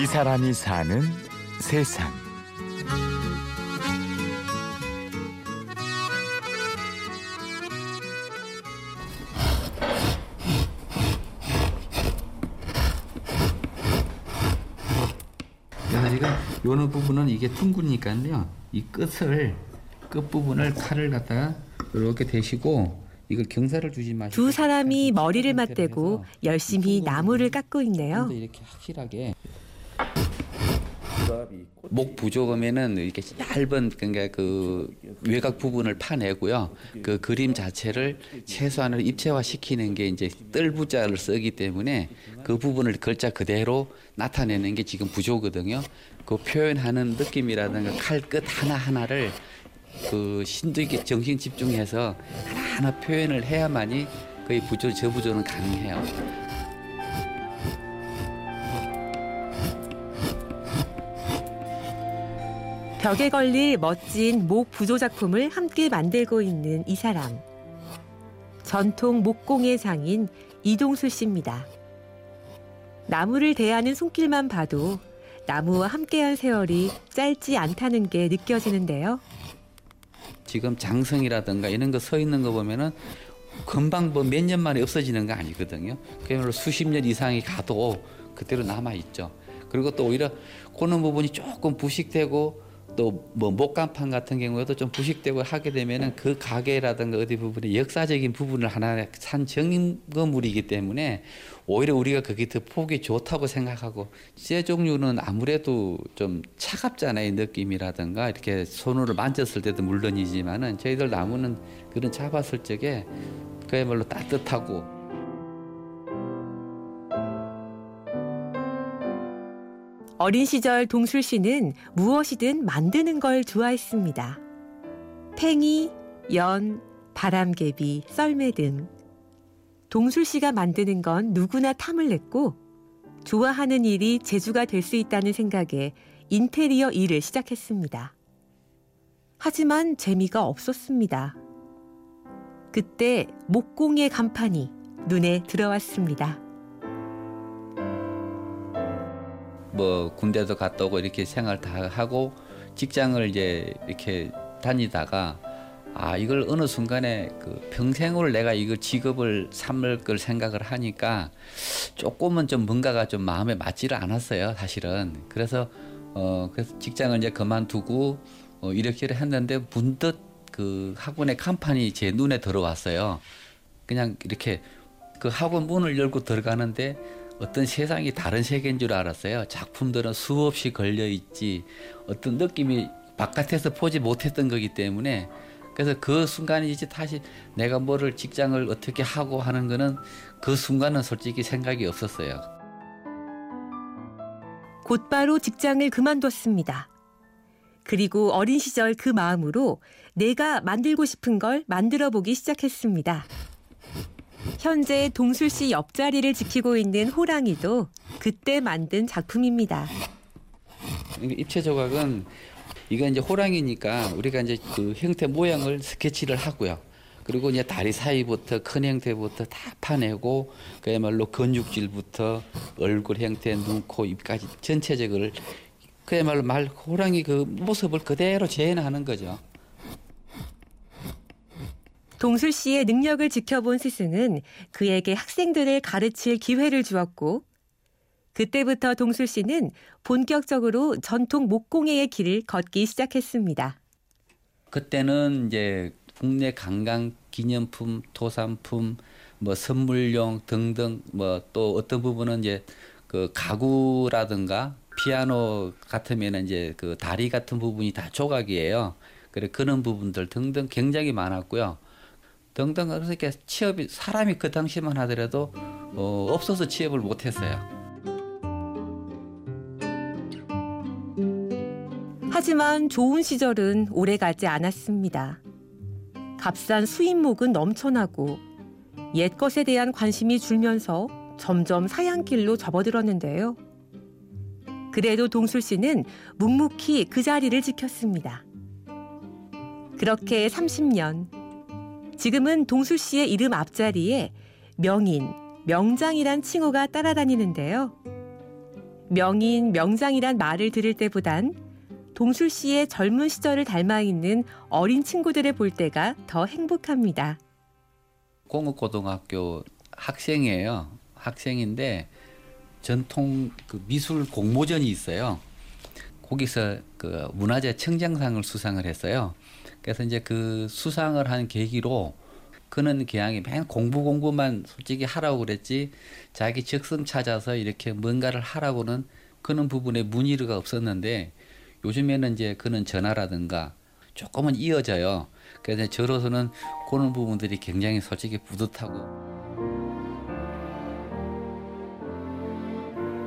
이 사람이 사는 세상. 며느리가 요는 부분은 이게 둥그니까요. 이 끝을 끝 부분을 칼을 갖다가 이렇게 대시고 이걸 경사를 주지 마시고 두 사람이 머리를 맞대고 열심히 나무를 깎고 있네요. 이렇게 확실하게 목 부족하면은 이렇게 얇은 그러니까 그 외곽 부분을 파내고요. 그 그림 자체를 최소한으로 입체화 시키는 게 이제 뜰부자를 쓰기 때문에 그 부분을 글자 그대로 나타내는 게 지금 부족거든요. 그 표현하는 느낌이라든가 칼 끝 하나 하나를 그 심도 있게 정신 집중해서 하나 하나 표현을 해야만이 거의 부조 저부조는 가능해요. 벽에 걸릴 멋진 목 부조 작품을 함께 만들고 있는 이 사람. 전통 목공의 장인 이동수 씨입니다. 나무를 대하는 손길만 봐도 나무와 함께한 세월이 짧지 않다는 게 느껴지는데요. 지금 장성이라든가 이런 거 서 있는 거 보면은 금방 뭐 몇 년 만에 없어지는 거 아니거든요. 그야말로 수십 년 이상이 가도 그대로 남아 있죠. 그리고 또 오히려 그런 부분이 조금 부식되고 또 뭐 목간판 같은 경우에도 좀 부식되고 하게 되면은 그 가게라든가 어디 부분에 역사적인 부분을 하나 산 증거물이기 때문에 오히려 우리가 그게 더 보기 좋다고 생각하고 쇠 종류는 아무래도 좀 차갑잖아요 느낌이라든가. 이렇게 손으로 만졌을 때도 물론이지만은 저희들 나무는 그런 잡았을 적에 그야말로 따뜻하고 어린 시절 동술 씨는 무엇이든 만드는 걸 좋아했습니다. 팽이, 연, 바람개비, 썰매 등. 동술 씨가 만드는 건 누구나 탐을 냈고 좋아하는 일이 재주가 될 수 있다는 생각에 인테리어 일을 시작했습니다. 하지만 재미가 없었습니다. 그때 목공의 간판이 눈에 들어왔습니다. 뭐 군대도 갔다 오고 이렇게 생활 다 하고 직장을 이제 이렇게 다니다가 아 이걸 어느 순간에 그 평생으로 내가 이거 직업을 삼을 걸 생각을 하니까 조금은 좀 뭔가가 좀 마음에 맞지를 않았어요 사실은. 그래서 어 그래서 직장을 이제 그만두고 어 이렇게 했는데 문득 그 학원의 간판이 제 눈에 들어왔어요. 그냥 이렇게 그 학원 문을 열고 들어가는데 어떤 세상이 다른 세계인 줄 알았어요. 작품들은 수없이 걸려 있지 어떤 느낌이 바깥에서 보지 못했던 거기 때문에 그래서 그 순간에 이제 다시 내가 뭐를 직장을 어떻게 하고 하는 거는 그 순간은 솔직히 생각이 없었어요. 곧바로 직장을 그만뒀습니다. 그리고 어린 시절 그 마음으로 내가 만들고 싶은 걸 만들어 보기 시작했습니다. 현재 동술 씨 옆자리를 지키고 있는 호랑이도 그때 만든 작품입니다. 입체 조각은 이거 이제 호랑이니까 우리가 이제 그 형태 모양을 스케치를 하고요. 그리고 이제 다리 사이부터 큰 형태부터 다 파내고 그야말로 근육질부터 얼굴 형태, 눈, 코, 입까지 전체적으로 그야말로 말 호랑이 그 모습을 그대로 재현하는 거죠. 동술 씨의 능력을 지켜본 스승은 그에게 학생들을 가르칠 기회를 주었고 그때부터 동술 씨는 본격적으로 전통 목공예의 길을 걷기 시작했습니다. 그때는 이제 국내 관광 기념품, 토산품, 뭐 선물용 등등 뭐 또 어떤 부분은 이제 그 가구라든가 피아노 같으면 이제 그 다리 같은 부분이 다 조각이에요. 그래 그런 부분들 등등 굉장히 많았고요. 등등 그래서 이렇게 취업이 사람이 그 당시만 하더라도 어, 없어서 취업을 못했어요. 하지만 좋은 시절은 오래가지 않았습니다. 값싼 수입목은 넘쳐나고 옛 것에 대한 관심이 줄면서 점점 사양길로 접어들었는데요. 그래도 동술 씨는 묵묵히 그 자리를 지켰습니다. 그렇게 30년. 지금은 동술 씨의 이름 앞자리에 명인, 명장이란 칭호가 따라다니는데요. 명인, 명장이란 말을 들을 때보단 동술 씨의 젊은 시절을 닮아 있는 어린 친구들을 볼 때가 더 행복합니다. 공업고등학교 학생이에요. 학생인데 전통 그 미술 공모전이 있어요. 거기서 그 문화재 청장상을 수상을 했어요. 그래서 이제 그 수상을 한 계기로 그는 기왕이 맨 공부 공부만 솔직히 하라고 그랬지 자기 적성 찾아서 이렇게 뭔가를 하라고는 그런 부분에 문의가 없었는데 요즘에는 이제 그는 전화라든가 조금은 이어져요. 그래서 저로서는 그런 부분들이 굉장히 솔직히 뿌듯하고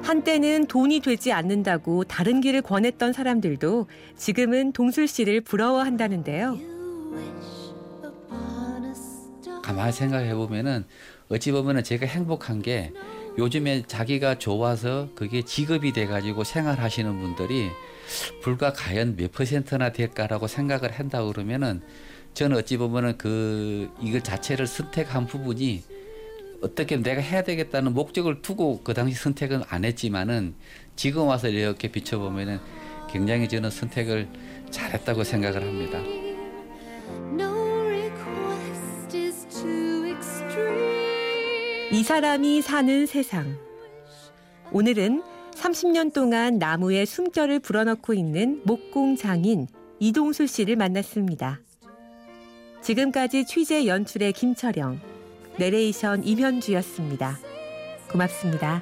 한때는 돈이 되지 않는다고 다른 길을 권했던 사람들도 지금은 동술 씨를 부러워한다는데요. 가만히 생각해 보면은 어찌 보면은 제가 행복한 게 요즘에 자기가 좋아서 그게 직업이 돼 가지고 생활하시는 분들이 불과 과연 몇 퍼센트나 될까라고 생각을 한다 그러면은 저는 어찌 보면은 그 이걸 자체를 선택한 부분이 어떻게 내가 해야 되겠다는 목적을 두고 그 당시 선택은 안 했지만은 지금 와서 이렇게 비춰보면은 굉장히 저는 선택을 잘했다고 생각을 합니다. 이 사람이 사는 세상. 오늘은 30년 동안 나무에 숨결을 불어넣고 있는 목공 장인 이동수 씨를 만났습니다. 지금까지 취재 연출의 김철영, 내레이션 임현주였습니다. 고맙습니다.